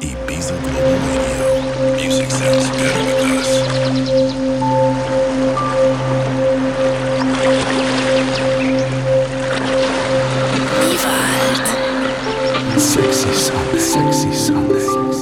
Ibiza Global Radio. Music sounds better with us. Sexy Sunday. Sexy Sunday.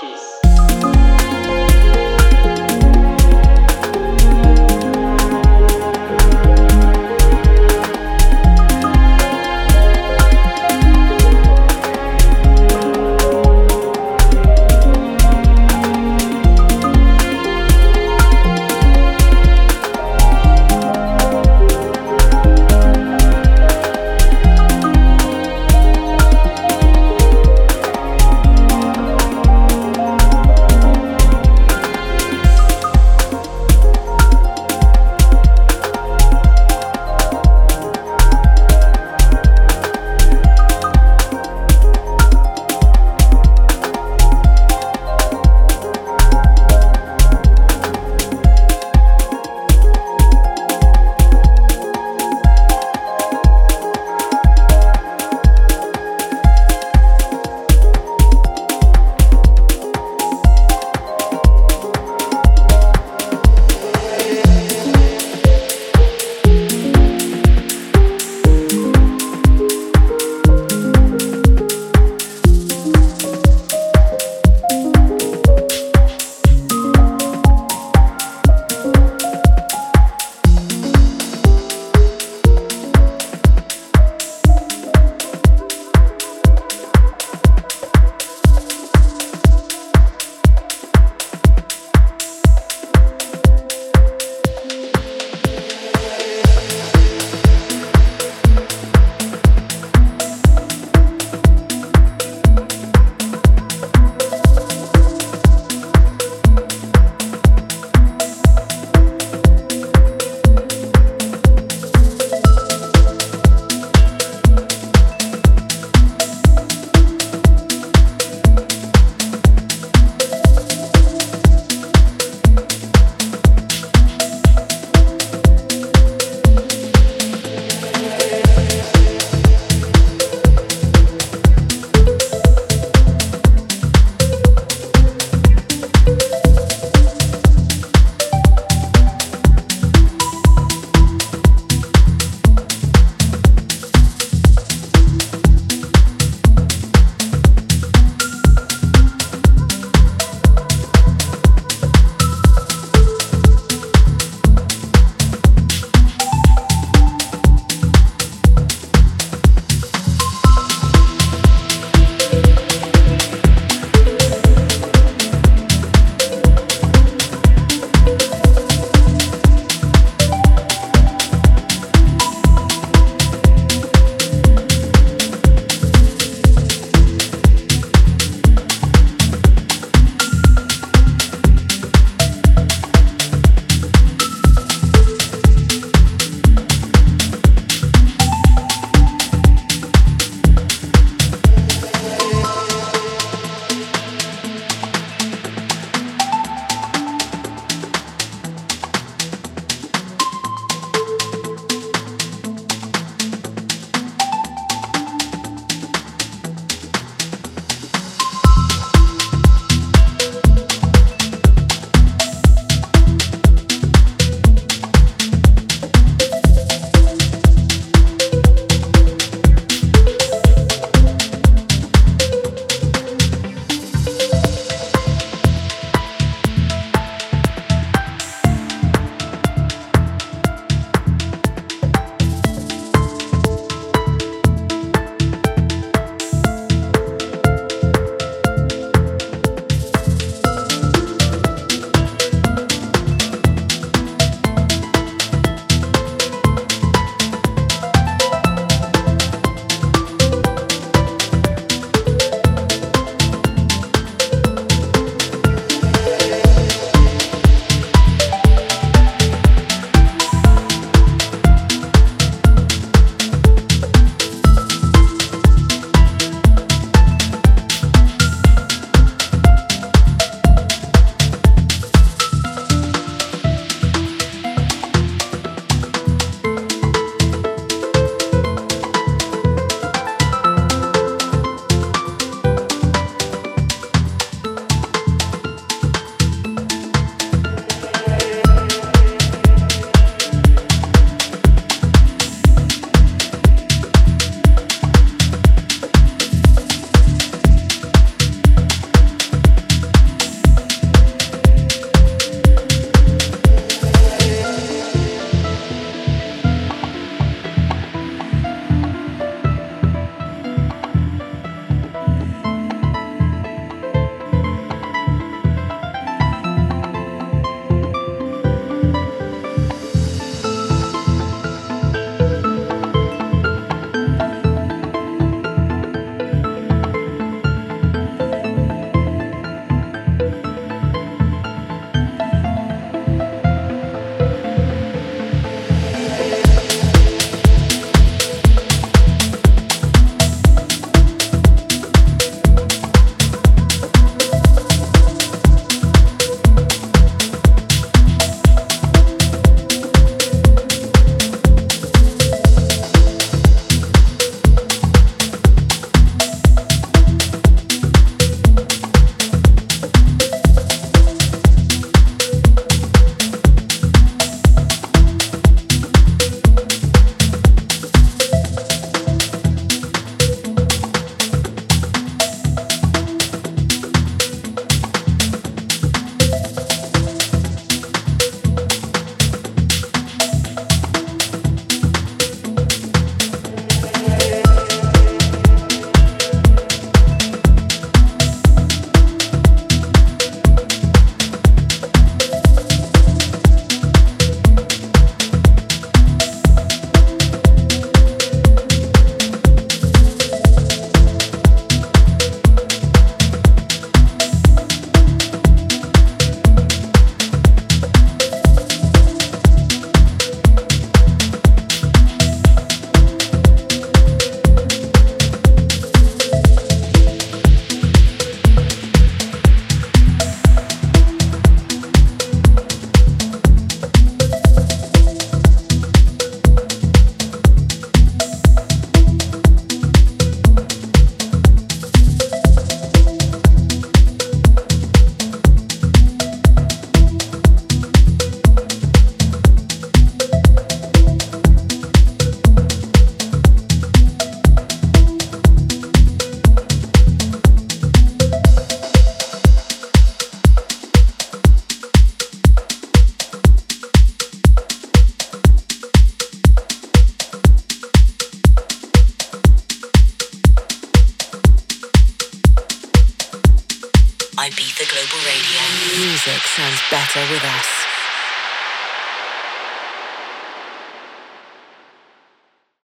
Peace.